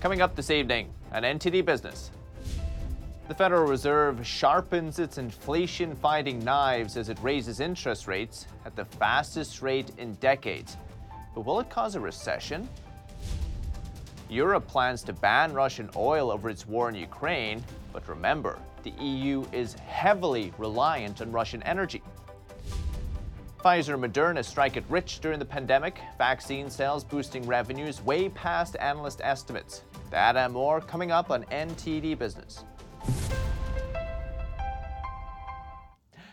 Coming up this evening, an NTD business. The Federal Reserve sharpens its inflation fighting knives as it raises interest rates at the fastest rate in decades. But will it cause a recession? Europe plans to ban Russian oil over its war in Ukraine, but remember, the EU is heavily reliant on Russian energy. Pfizer and Moderna strike it rich during the pandemic, vaccine sales boosting revenues way past analyst estimates. That and more coming up on NTD Business.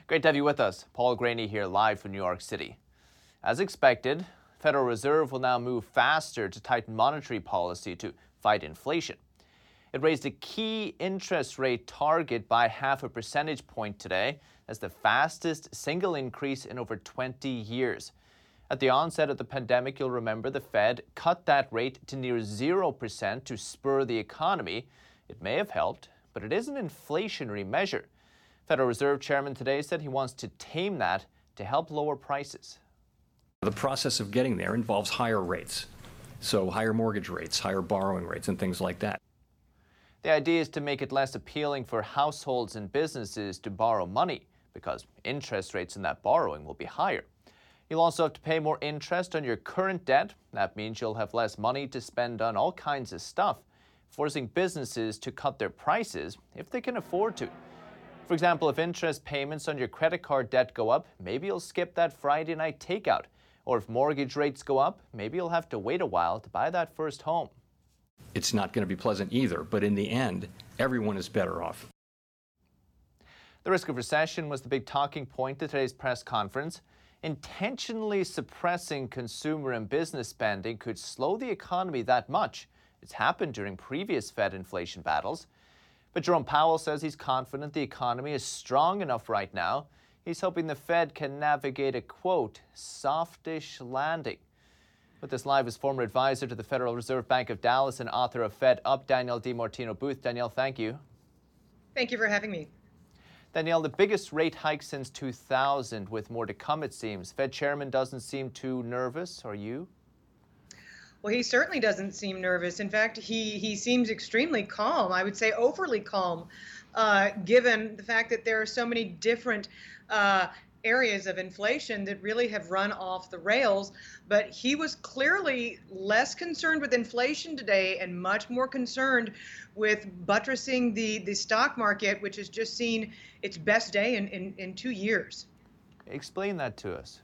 Great to have you with us. Paul Greaney here live from New York City. As expected, Federal Reserve will now move faster to tighten monetary policy to fight inflation. It raised a key interest rate target by half a percentage point today, as the fastest single increase in over 20 years. At the onset of the pandemic, you'll remember the Fed cut that rate to near 0% to spur the economy. It may have helped, but it is an inflationary measure. Federal Reserve Chairman today said he wants to tame that to help lower prices. The process of getting there involves higher rates. So, higher mortgage rates, higher borrowing rates, and things like that. The idea is to make it less appealing for households and businesses to borrow money because interest rates in that borrowing will be higher. You'll also have to pay more interest on your current debt. That means you'll have less money to spend on all kinds of stuff forcing businesses to cut their prices if they can afford to. For example, if interest payments on your credit card debt go up, maybe you'll skip that Friday night takeout. Or if mortgage rates go up, maybe you'll have to wait a while to buy that first home. It's not going to be pleasant either, but in the end, everyone is better off. The risk of recession was the big talking point at today's press conference. Intentionally suppressing consumer and business spending could slow the economy that much it's happened during previous Fed inflation battles. But Jerome Powell says he's confident the economy is strong enough right now. He's hoping the Fed can navigate a quote, softish landing. With us live is former advisor to the Federal Reserve Bank of Dallas and author of Fed Up, Danielle DiMartino Booth. Danielle, thank you. Thank you for having me. Danielle, the biggest rate hike since 2000, with more to come, it seems. Fed chairman doesn't seem too nervous. Are you? Well, he certainly doesn't seem nervous. In fact, he he seems extremely calm. I would say overly calm, uh, given the fact that there are so many different. Uh, areas of inflation that really have run off the rails. But he was clearly less concerned with inflation today and much more concerned with buttressing the, the stock market, which has just seen its best day in, in, in two years. Explain that to us.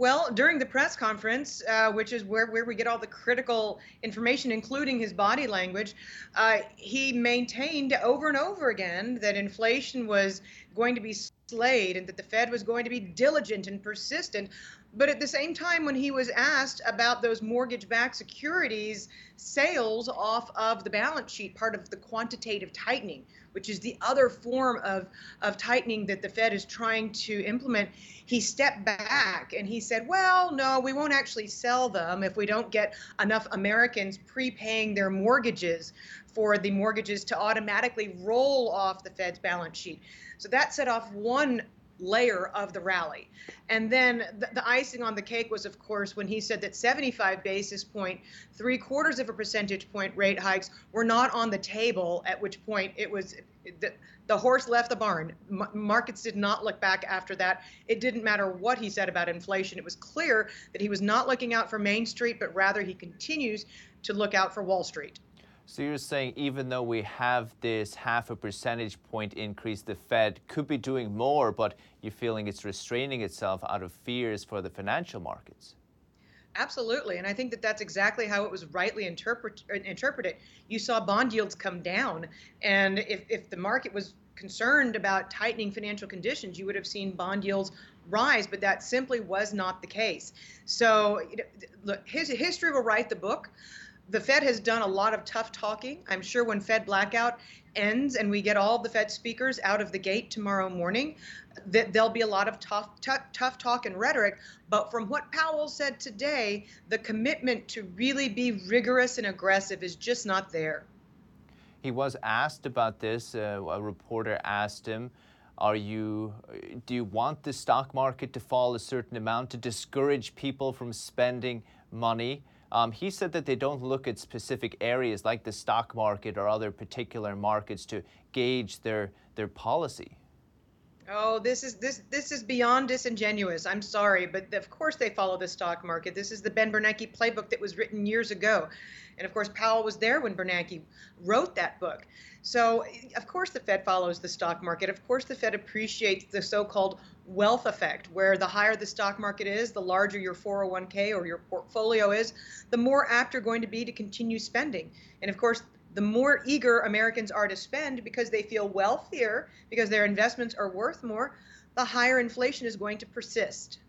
Well, during the press conference, uh, which is where, where we get all the critical information, including his body language, uh, he maintained over and over again that inflation was going to be slayed and that the Fed was going to be diligent and persistent. But at the same time, when he was asked about those mortgage backed securities sales off of the balance sheet, part of the quantitative tightening, which is the other form of, of tightening that the Fed is trying to implement, he stepped back and he said, Well, no, we won't actually sell them if we don't get enough Americans prepaying their mortgages for the mortgages to automatically roll off the Fed's balance sheet. So that set off one layer of the rally. And then the, the, icing on the cake was, of course, when he said that 75 basis point, three quarters of a percentage point rate hikes were not on the table, at which point it was the, the horse left the barn. M- markets did not look back after that. It didn't matter what he said about inflation. It was clear that he was not looking out for Main Street, but rather he continues to look out for Wall Street. So you're saying even though we have this half a percentage point increase, the Fed could be doing more, but you're feeling it's restraining itself out of fears for the financial markets? Absolutely, and I think that that's exactly how it was rightly interpret, interpreted. You saw bond yields come down, and if, if the market was concerned about tightening financial conditions, you would have seen bond yields rise, but that simply was not the case. So, look, his history will write the book the Fed has done a lot of tough talking. I'm sure when Fed blackout ends and we get all the Fed speakers out of the gate tomorrow morning, that there'll be a lot of tough, tough, tough talk and rhetoric. But from what Powell said today, the commitment to really be rigorous and aggressive is just not there. He was asked about this. Uh, a reporter asked him, "Are you? Do you want the stock market to fall a certain amount to discourage people from spending money?" Um, he said that they don't look at specific areas like the stock market or other particular markets to gauge their, their policy. Oh, this is this this is beyond disingenuous. I'm sorry, but of course they follow the stock market. This is the Ben Bernanke playbook that was written years ago. And of course Powell was there when Bernanke wrote that book. So, of course the Fed follows the stock market. Of course the Fed appreciates the so-called wealth effect where the higher the stock market is, the larger your 401k or your portfolio is, the more apt you're going to be to continue spending. And of course, the more eager Americans are to spend because they feel wealthier, because their investments are worth more, the higher inflation is going to persist.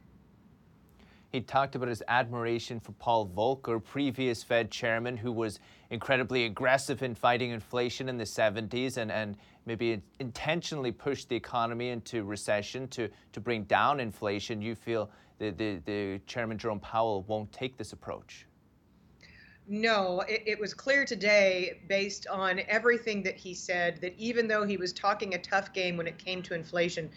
He talked about his admiration for Paul Volcker, previous Fed chairman, who was incredibly aggressive in fighting inflation in the 70s and, and maybe intentionally pushed the economy into recession to, to bring down inflation. You feel the, the, the chairman Jerome Powell won't take this approach? No, it, it, was clear today, based on everything that he said, that even though he was talking a tough game when it came to inflation,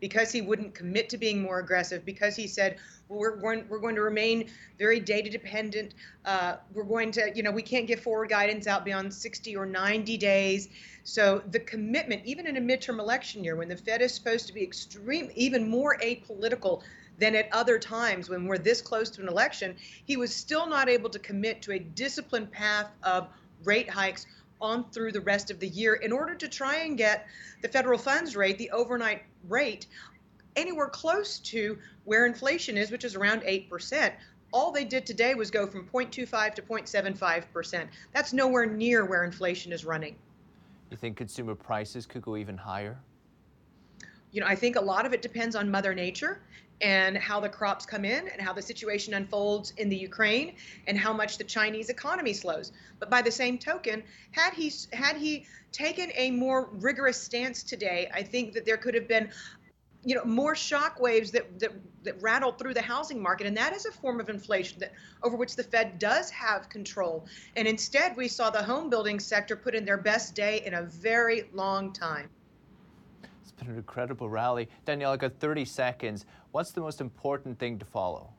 because he wouldn't commit to being more aggressive, because he said well, we're going we're going to remain very data dependent. Uh, we're going to you know we can't give forward guidance out beyond 60 or 90 days. So the commitment, even in a midterm election year, when the Fed is supposed to be extreme, even more apolitical than at other times when we're this close to an election, he was still not able to commit to a disciplined path of rate hikes on through the rest of the year in order to try and get the federal funds rate, the overnight rate, anywhere close to where inflation is, which is around 8%. All they did today was go from 0.25 to 0.75%. That's nowhere near where inflation is running. You think consumer prices could go even higher? You know, I think a lot of it depends on Mother Nature and how the crops come in and how the situation unfolds in the Ukraine and how much the Chinese economy slows. But by the same token, had he had he taken a more rigorous stance today, I think that there could have been you know more shock waves that, that that rattled through the housing market. And that is a form of inflation that over which the Fed does have control. And instead we saw the home building sector put in their best day in a very long time an incredible rally. Danielle, I got 30 seconds. What's the most important thing to follow?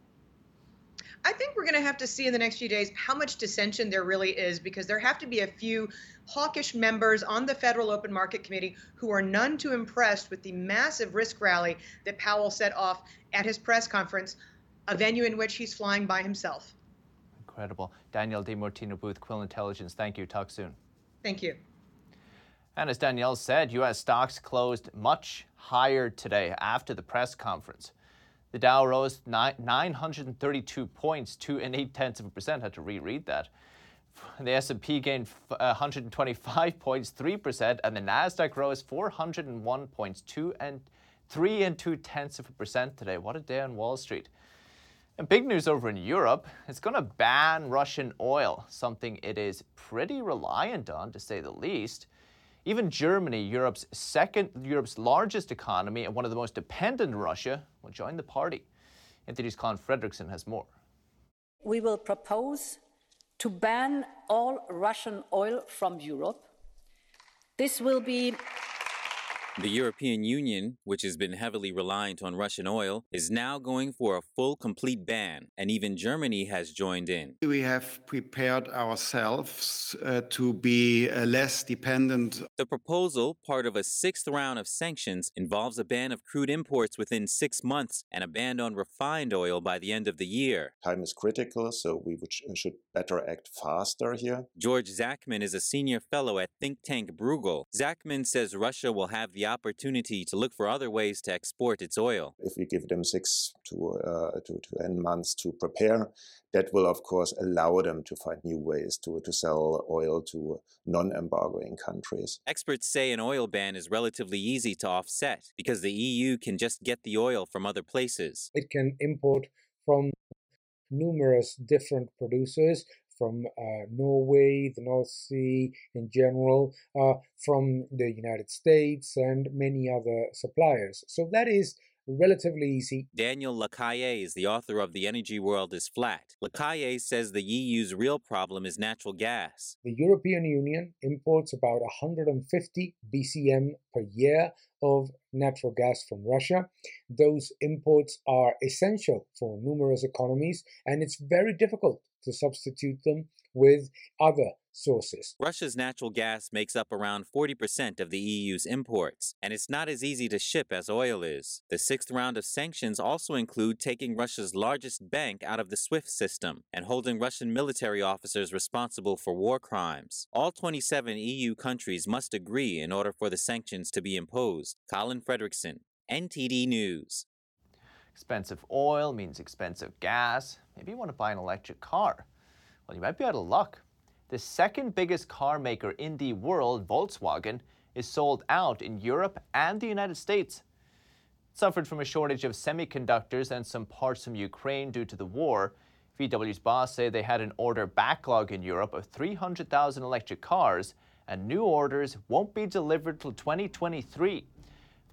I think we're going to have to see in the next few days how much dissension there really is because there have to be a few hawkish members on the Federal Open Market Committee who are none too impressed with the massive risk rally that Powell set off at his press conference, a venue in which he's flying by himself. Incredible. Danielle DiMartino Booth, Quill Intelligence. Thank you. Talk soon. Thank you. And as Danielle said, U.S. stocks closed much higher today after the press conference. The Dow rose 932 points, two and eight tenths of a percent. I Had to reread that. The S&P gained uh, 125 points, three percent, and the Nasdaq rose 401 points, two and three and two tenths of a percent today. What a day on Wall Street! And big news over in Europe. It's going to ban Russian oil, something it is pretty reliant on, to say the least. Even Germany, Europe's second, Europe's largest economy and one of the most dependent on Russia, will join the party. NTD's Colin Fredericson has more. We will propose to ban all Russian oil from Europe. This will be the European Union, which has been heavily reliant on Russian oil, is now going for a full, complete ban, and even Germany has joined in. We have prepared ourselves uh, to be uh, less dependent. The proposal, part of a sixth round of sanctions, involves a ban of crude imports within six months and a ban on refined oil by the end of the year. Time is critical, so we should better act faster here. George Zachmann is a senior fellow at think tank Bruegel. Zachmann says Russia will have the the opportunity to look for other ways to export its oil. If we give them six to, uh, to, to 10 months to prepare, that will, of course, allow them to find new ways to, to sell oil to non embargoing countries. Experts say an oil ban is relatively easy to offset because the EU can just get the oil from other places. It can import from numerous different producers from uh, Norway, the North Sea in general, uh, from the United States, and many other suppliers. So that is relatively easy. Daniel Lacalle is the author of The Energy World is Flat. Lacalle says the EU's real problem is natural gas. The European Union imports about 150 BCM per year of natural gas from Russia. Those imports are essential for numerous economies, and it's very difficult to substitute them with other sources. Russia's natural gas makes up around 40% of the EU's imports, and it's not as easy to ship as oil is. The sixth round of sanctions also include taking Russia's largest bank out of the SWIFT system and holding Russian military officers responsible for war crimes. All 27 EU countries must agree in order for the sanctions to be imposed. Colin Fredericson, NTD News. Expensive oil means expensive gas. Maybe you want to buy an electric car. Well, you might be out of luck. The second biggest car maker in the world, Volkswagen, is sold out in Europe and the United States. It suffered from a shortage of semiconductors and some parts from Ukraine due to the war. VW's boss say they had an order backlog in Europe of 300,000 electric cars, and new orders won't be delivered till 2023.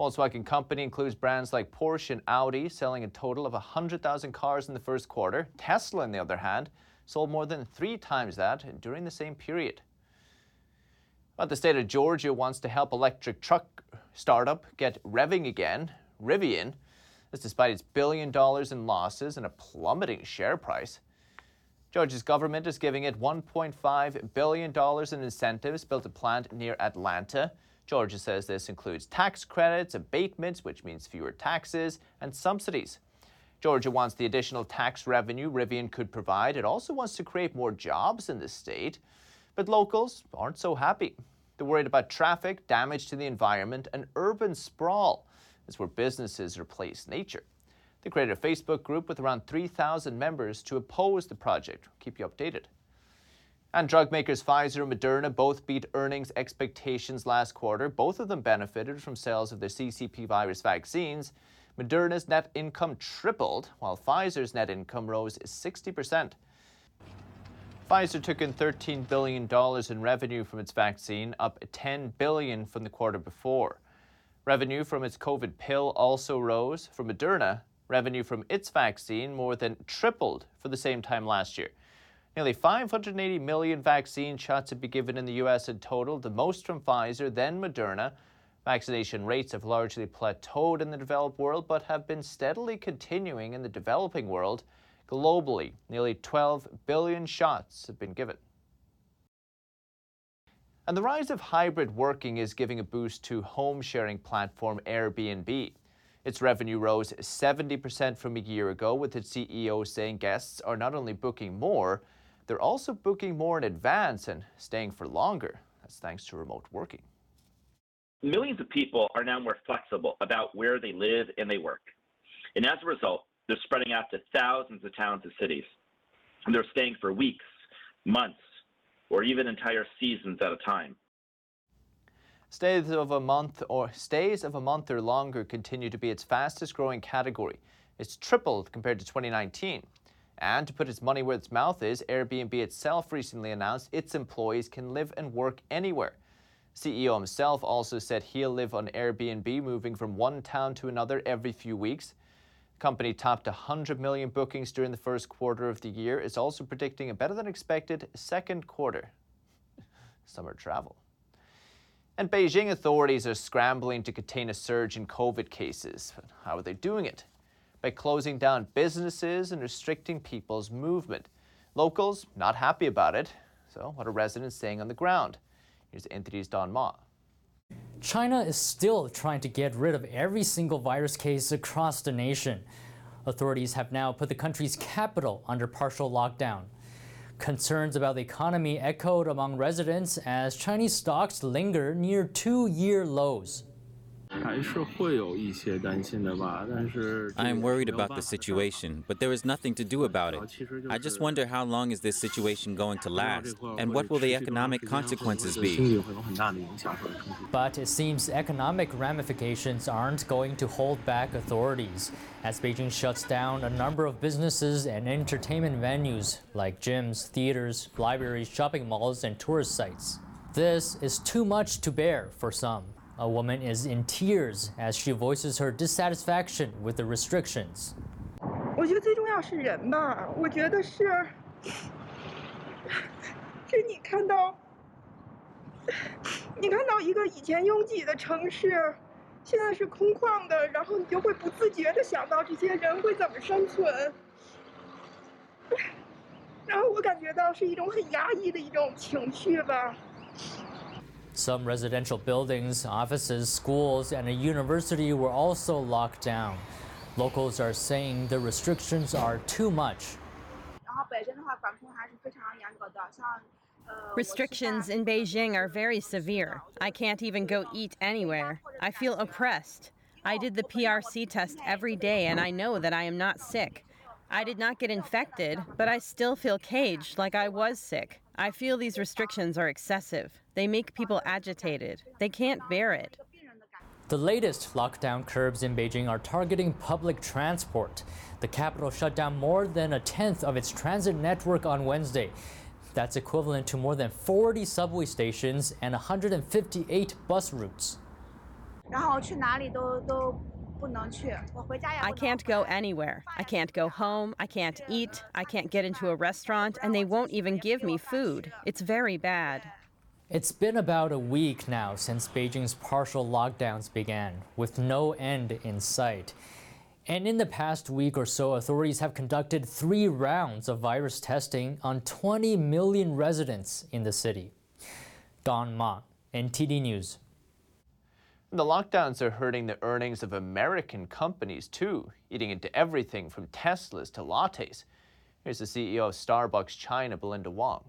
Volkswagen Company includes brands like Porsche and Audi, selling a total of 100,000 cars in the first quarter. Tesla, on the other hand, sold more than three times that during the same period. But the state of Georgia wants to help electric truck startup get revving again. Rivian, this despite its billion dollars in losses and a plummeting share price. Georgia's government is giving it $1.5 billion in incentives to build a plant near Atlanta. Georgia says this includes tax credits, abatements, which means fewer taxes, and subsidies. Georgia wants the additional tax revenue Rivian could provide. It also wants to create more jobs in the state. But locals aren't so happy. They're worried about traffic, damage to the environment, and urban sprawl. That's where businesses replace nature. They created a Facebook group with around 3,000 members to oppose the project. keep you updated. And drug makers Pfizer and Moderna both beat earnings expectations last quarter. Both of them benefited from sales of their CCP virus vaccines. Moderna's net income tripled, while Pfizer's net income rose 60%. Pfizer took in $13 billion in revenue from its vaccine, up 10 billion from the quarter before. Revenue from its COVID pill also rose. For Moderna, revenue from its vaccine more than tripled for the same time last year. Nearly 580 million vaccine shots have been given in the U.S. in total, the most from Pfizer, then Moderna. Vaccination rates have largely plateaued in the developed world but have been steadily continuing in the developing world. Globally, nearly 12 billion shots have been given. And the rise of hybrid working is giving a boost to home sharing platform Airbnb. Its revenue rose 70% from a year ago, with its CEO saying guests are not only booking more, they're also booking more in advance and staying for longer. That's thanks to remote working millions of people are now more flexible about where they live and they work. And as a result, they're spreading out to thousands of towns and cities. And they're staying for weeks, months, or even entire seasons at a time. Stays of a month or stays of a month or longer continue to be its fastest growing category. It's tripled compared to 2019. And to put its money where its mouth is, Airbnb itself recently announced its employees can live and work anywhere. CEO himself also said he'll live on Airbnb, moving from one town to another every few weeks. The company topped 100 million bookings during the first quarter of the year. It's also predicting a better than expected second quarter. Summer travel. And Beijing authorities are scrambling to contain a surge in COVID cases. How are they doing it? By closing down businesses and restricting people's movement. Locals not happy about it. So, what are residents saying on the ground? Here's NTD's Don Ma. China is still trying to get rid of every single virus case across the nation. Authorities have now put the country's capital under partial lockdown. Concerns about the economy echoed among residents as Chinese stocks linger near two year lows. I am worried about the situation, but there is nothing to do about it. I just wonder how long is this situation going to last, and what will the economic consequences be? But it seems economic ramifications aren't going to hold back authorities, as Beijing shuts down a number of businesses and entertainment venues like gyms, theaters, libraries, shopping malls, and tourist sites. This is too much to bear for some. A woman is in tears as she voices her dissatisfaction with the restrictions. 我觉得最重要是人吧，我觉得是，是你看到，你看到一个以前拥挤的城市，现在是空旷的，然后你就会不自觉的想到这些人会怎么生存。 然后我感觉到是一种很压抑的一种情绪吧。 some residential buildings, offices, schools, and a university were also locked down. Locals are saying the restrictions are too much. Restrictions in Beijing are very severe. I can't even go eat anywhere. I feel oppressed. I did the PRC test every day and I know that I am not sick. I did not get infected, but I still feel caged like I was sick. I feel these restrictions are excessive. They make people agitated. They can't bear it. The latest lockdown curbs in Beijing are targeting public transport. The capital shut down more than a tenth of its transit network on Wednesday. That's equivalent to more than 40 subway stations and 158 bus routes. 然后去哪里都都不能去，我回家也 I can't go anywhere. I can't go home. I can't eat. I can't get into a restaurant, and they won't even give me food. It's very bad. It's been about a week now since Beijing's partial lockdowns began, with no end in sight. And in the past week or so, authorities have conducted three rounds of virus testing on 20 million residents in the city. Don Ma, NTD News. The lockdowns are hurting the earnings of American companies too, eating into everything from Teslas to lattes. Here's the CEO of Starbucks China, Belinda Wong.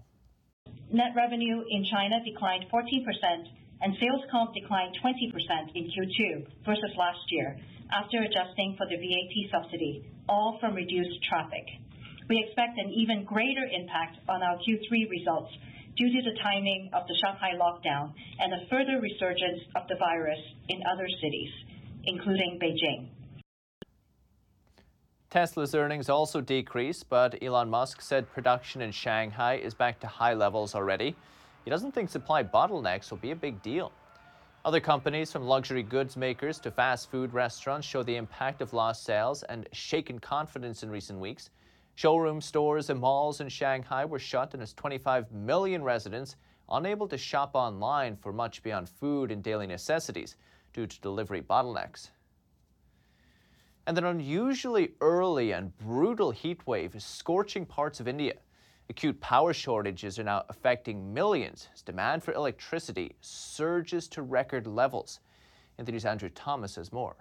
Net revenue in China declined 14%, and sales comp declined 20% in Q2 versus last year, after adjusting for the VAT subsidy, all from reduced traffic. We expect an even greater impact on our Q3 results due to the timing of the Shanghai lockdown and a further resurgence of the virus in other cities, including Beijing. Tesla's earnings also decreased, but Elon Musk said production in Shanghai is back to high levels already. He doesn't think supply bottlenecks will be a big deal. Other companies, from luxury goods makers to fast food restaurants, show the impact of lost sales and shaken confidence in recent weeks. Showroom stores and malls in Shanghai were shut, and as 25 million residents unable to shop online for much beyond food and daily necessities due to delivery bottlenecks. And an unusually early and brutal heat wave is scorching parts of India. Acute power shortages are now affecting millions as demand for electricity surges to record levels. NTD's Andrew Thomas has more.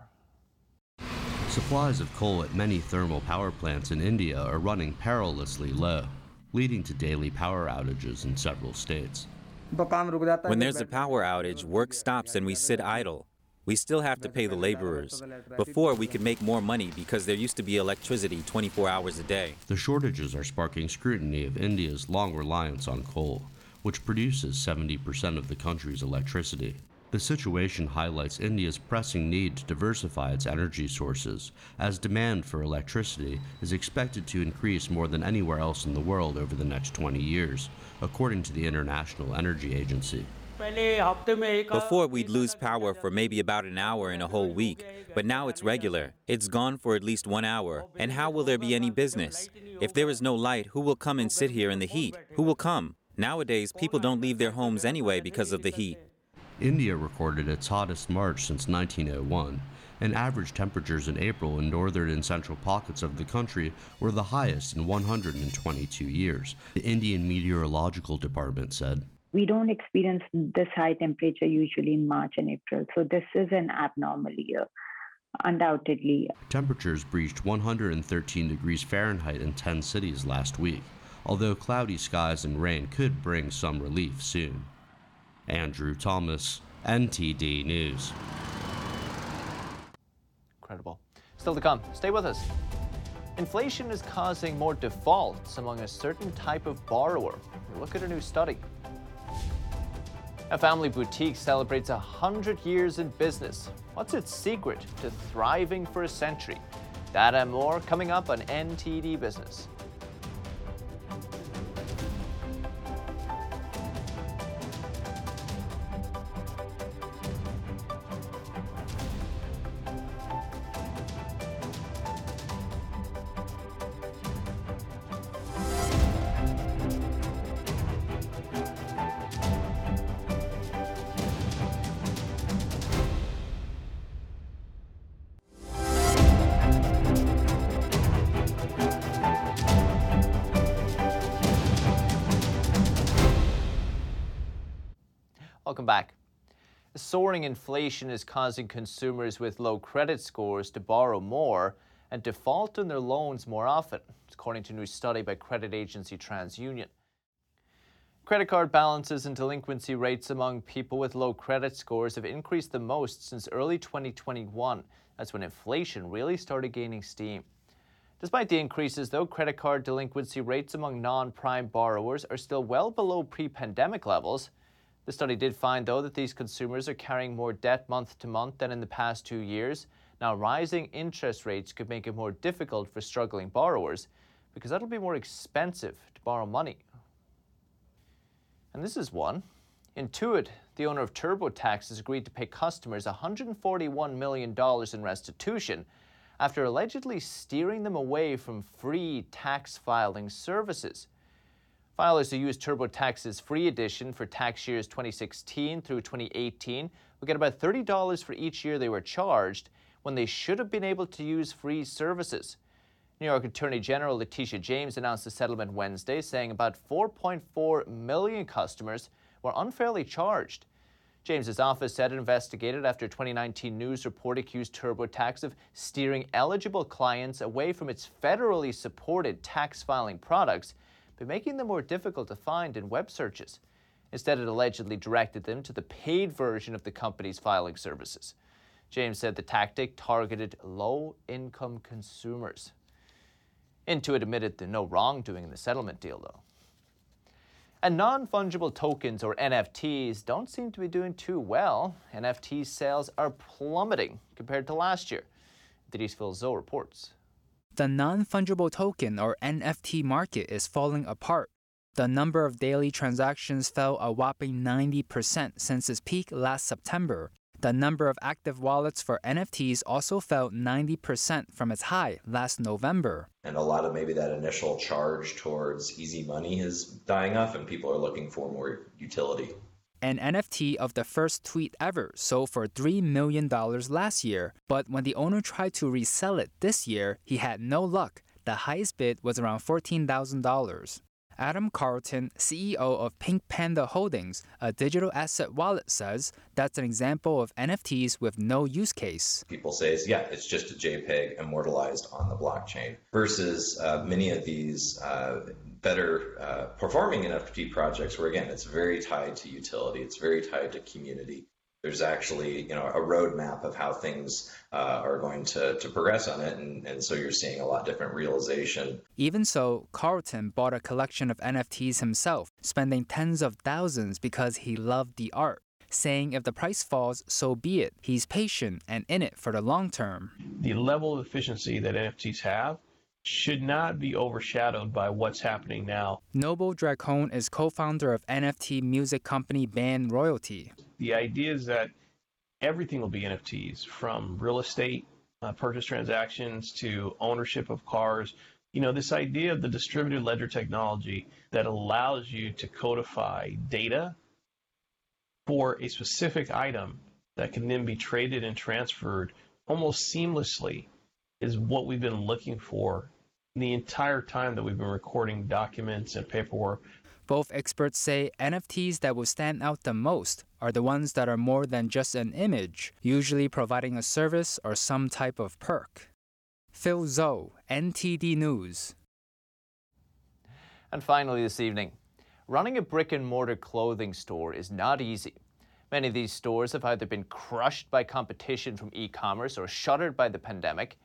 Supplies of coal at many thermal power plants in India are running perilously low, leading to daily power outages in several states. When there's a power outage, work stops and we sit idle. We still have to pay the laborers. Before, we could make more money because there used to be electricity 24 hours a day. The shortages are sparking scrutiny of India's long reliance on coal, which produces 70% of the country's electricity. The situation highlights India's pressing need to diversify its energy sources, as demand for electricity is expected to increase more than anywhere else in the world over the next 20 years, according to the International Energy Agency. Before, we'd lose power for maybe about an hour in a whole week, but now it's regular. It's gone for at least one hour. And how will there be any business? If there is no light, who will come and sit here in the heat? Who will come? Nowadays, people don't leave their homes anyway because of the heat. India recorded its hottest March since 1901, and average temperatures in April in northern and central pockets of the country were the highest in 122 years, the Indian Meteorological Department said. We don't experience this high temperature usually in March and April, so this is an abnormal year, undoubtedly. Temperatures breached 113 degrees Fahrenheit in 10 cities last week, although cloudy skies and rain could bring some relief soon. Andrew Thomas, NTD News. Incredible. Still to come. Stay with us. Inflation is causing more defaults among a certain type of borrower. Look at a new study. A family boutique celebrates 100 years in business. What's its secret to thriving for a century? That and more coming up on NTD Business. Soaring inflation is causing consumers with low credit scores to borrow more and default on their loans more often, according to a new study by credit agency TransUnion. Credit card balances and delinquency rates among people with low credit scores have increased the most since early 2021. That's when inflation really started gaining steam. Despite the increases, though, credit card delinquency rates among non prime borrowers are still well below pre pandemic levels. The study did find, though, that these consumers are carrying more debt month to month than in the past two years. Now, rising interest rates could make it more difficult for struggling borrowers because that'll be more expensive to borrow money. And this is one. Intuit, the owner of TurboTax, has agreed to pay customers $141 million in restitution after allegedly steering them away from free tax filing services. Filers who use TurboTax's free edition for tax years 2016 through 2018 will get about $30 for each year they were charged when they should have been able to use free services. New York Attorney General Letitia James announced the settlement Wednesday, saying about 4.4 million customers were unfairly charged. James's office said it investigated after 2019 news report accused TurboTax of steering eligible clients away from its federally supported tax filing products by making them more difficult to find in web searches. Instead, it allegedly directed them to the paid version of the company's filing services. James said the tactic targeted low income consumers. Intuit admitted to no wrongdoing in the settlement deal, though. And non fungible tokens, or NFTs, don't seem to be doing too well. NFT sales are plummeting compared to last year. Denise Filzo reports. The non fungible token, or NFT, market is falling apart. The number of daily transactions fell a whopping 90% since its peak last September. The number of active wallets for NFTs also fell 90% from its high last November. And a lot of maybe that initial charge towards easy money is dying off, and people are looking for more utility. An NFT of the first tweet ever sold for $3 million last year, but when the owner tried to resell it this year, he had no luck. The highest bid was around $14,000. Adam Carlton, CEO of Pink Panda Holdings, a digital asset wallet, says that's an example of NFTs with no use case. People say, yeah, it's just a JPEG immortalized on the blockchain, versus uh, many of these uh, better uh, performing NFT projects where, again, it's very tied to utility, it's very tied to community there's actually you know a roadmap of how things uh, are going to, to progress on it and, and so you're seeing a lot different realization even so carlton bought a collection of nfts himself spending tens of thousands because he loved the art saying if the price falls so be it he's patient and in it for the long term the level of efficiency that nfts have should not be overshadowed by what's happening now. Noble Drakoln is co founder of NFT music company Band Royalty. The idea is that everything will be NFTs from real estate uh, purchase transactions to ownership of cars. You know, this idea of the distributed ledger technology that allows you to codify data for a specific item that can then be traded and transferred almost seamlessly is what we've been looking for the entire time that we've been recording documents and paperwork. Both experts say NFTs that will stand out the most are the ones that are more than just an image, usually providing a service or some type of perk. Filzo, NTD News. And finally, this evening, running a brick and mortar clothing store is not easy. Many of these stores have either been crushed by competition from e commerce or shuttered by the pandemic.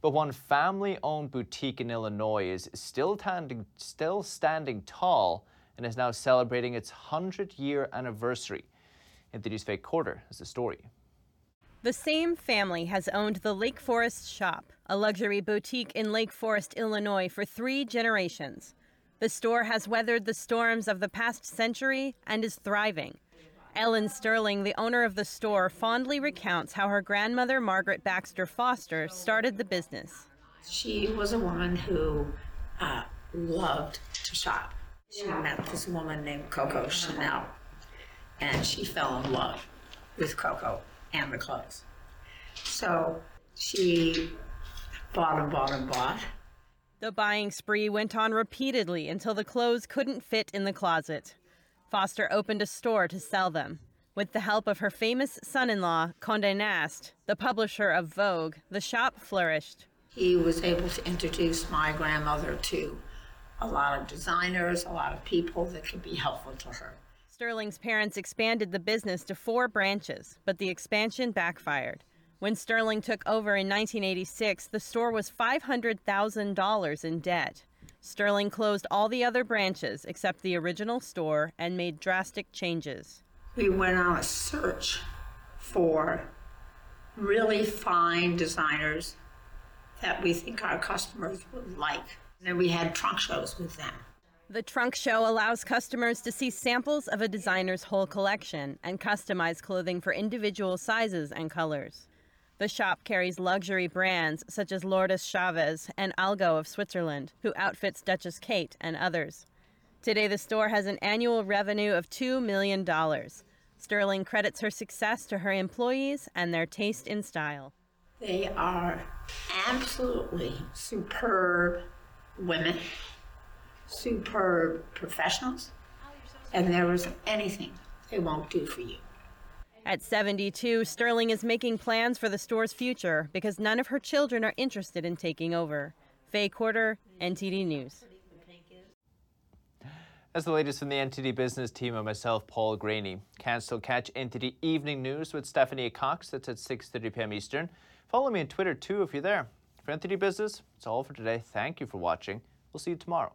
But one family owned boutique in Illinois is still still standing tall and is now celebrating its 100 year anniversary. In Anthony's Faye Quarter has the story. The same family has owned the Lake Forest Shop, a luxury boutique in Lake Forest, Illinois, for three generations. The store has weathered the storms of the past century and is thriving. Ellen Sterling, the owner of the store, fondly recounts how her grandmother, Margaret Baxter Foster, started the business. She was a woman who uh, loved to shop. She met this woman named Coco Chanel, and she fell in love with Coco and the clothes. So she bought and bought and bought. The buying spree went on repeatedly until the clothes couldn't fit in the closet. Foster opened a store to sell them. With the help of her famous son in law, Conde Nast, the publisher of Vogue, the shop flourished. He was able to introduce my grandmother to a lot of designers, a lot of people that could be helpful to her. Sterling's parents expanded the business to four branches, but the expansion backfired. When Sterling took over in 1986, the store was $500,000 in debt. Sterling closed all the other branches except the original store and made drastic changes. We went on a search for really fine designers that we think our customers would like. And then we had trunk shows with them. The trunk show allows customers to see samples of a designer's whole collection and customize clothing for individual sizes and colors. The shop carries luxury brands such as Lourdes Chavez and Algo of Switzerland, who outfits Duchess Kate and others. Today, the store has an annual revenue of $2 million. Sterling credits her success to her employees and their taste in style. They are absolutely superb women, superb professionals, and there isn't anything they won't do for you. At 72, Sterling is making plans for the store's future because none of her children are interested in taking over. Faye Quarter, NTD News. That's the latest from the NTD business team and myself, Paul Greaney. Can still catch NTD Evening News with Stephanie Cox. That's at 6.30 p.m. Eastern. Follow me on Twitter, too, if you're there. For NTD Business, it's all for today. Thank you for watching. We'll see you tomorrow.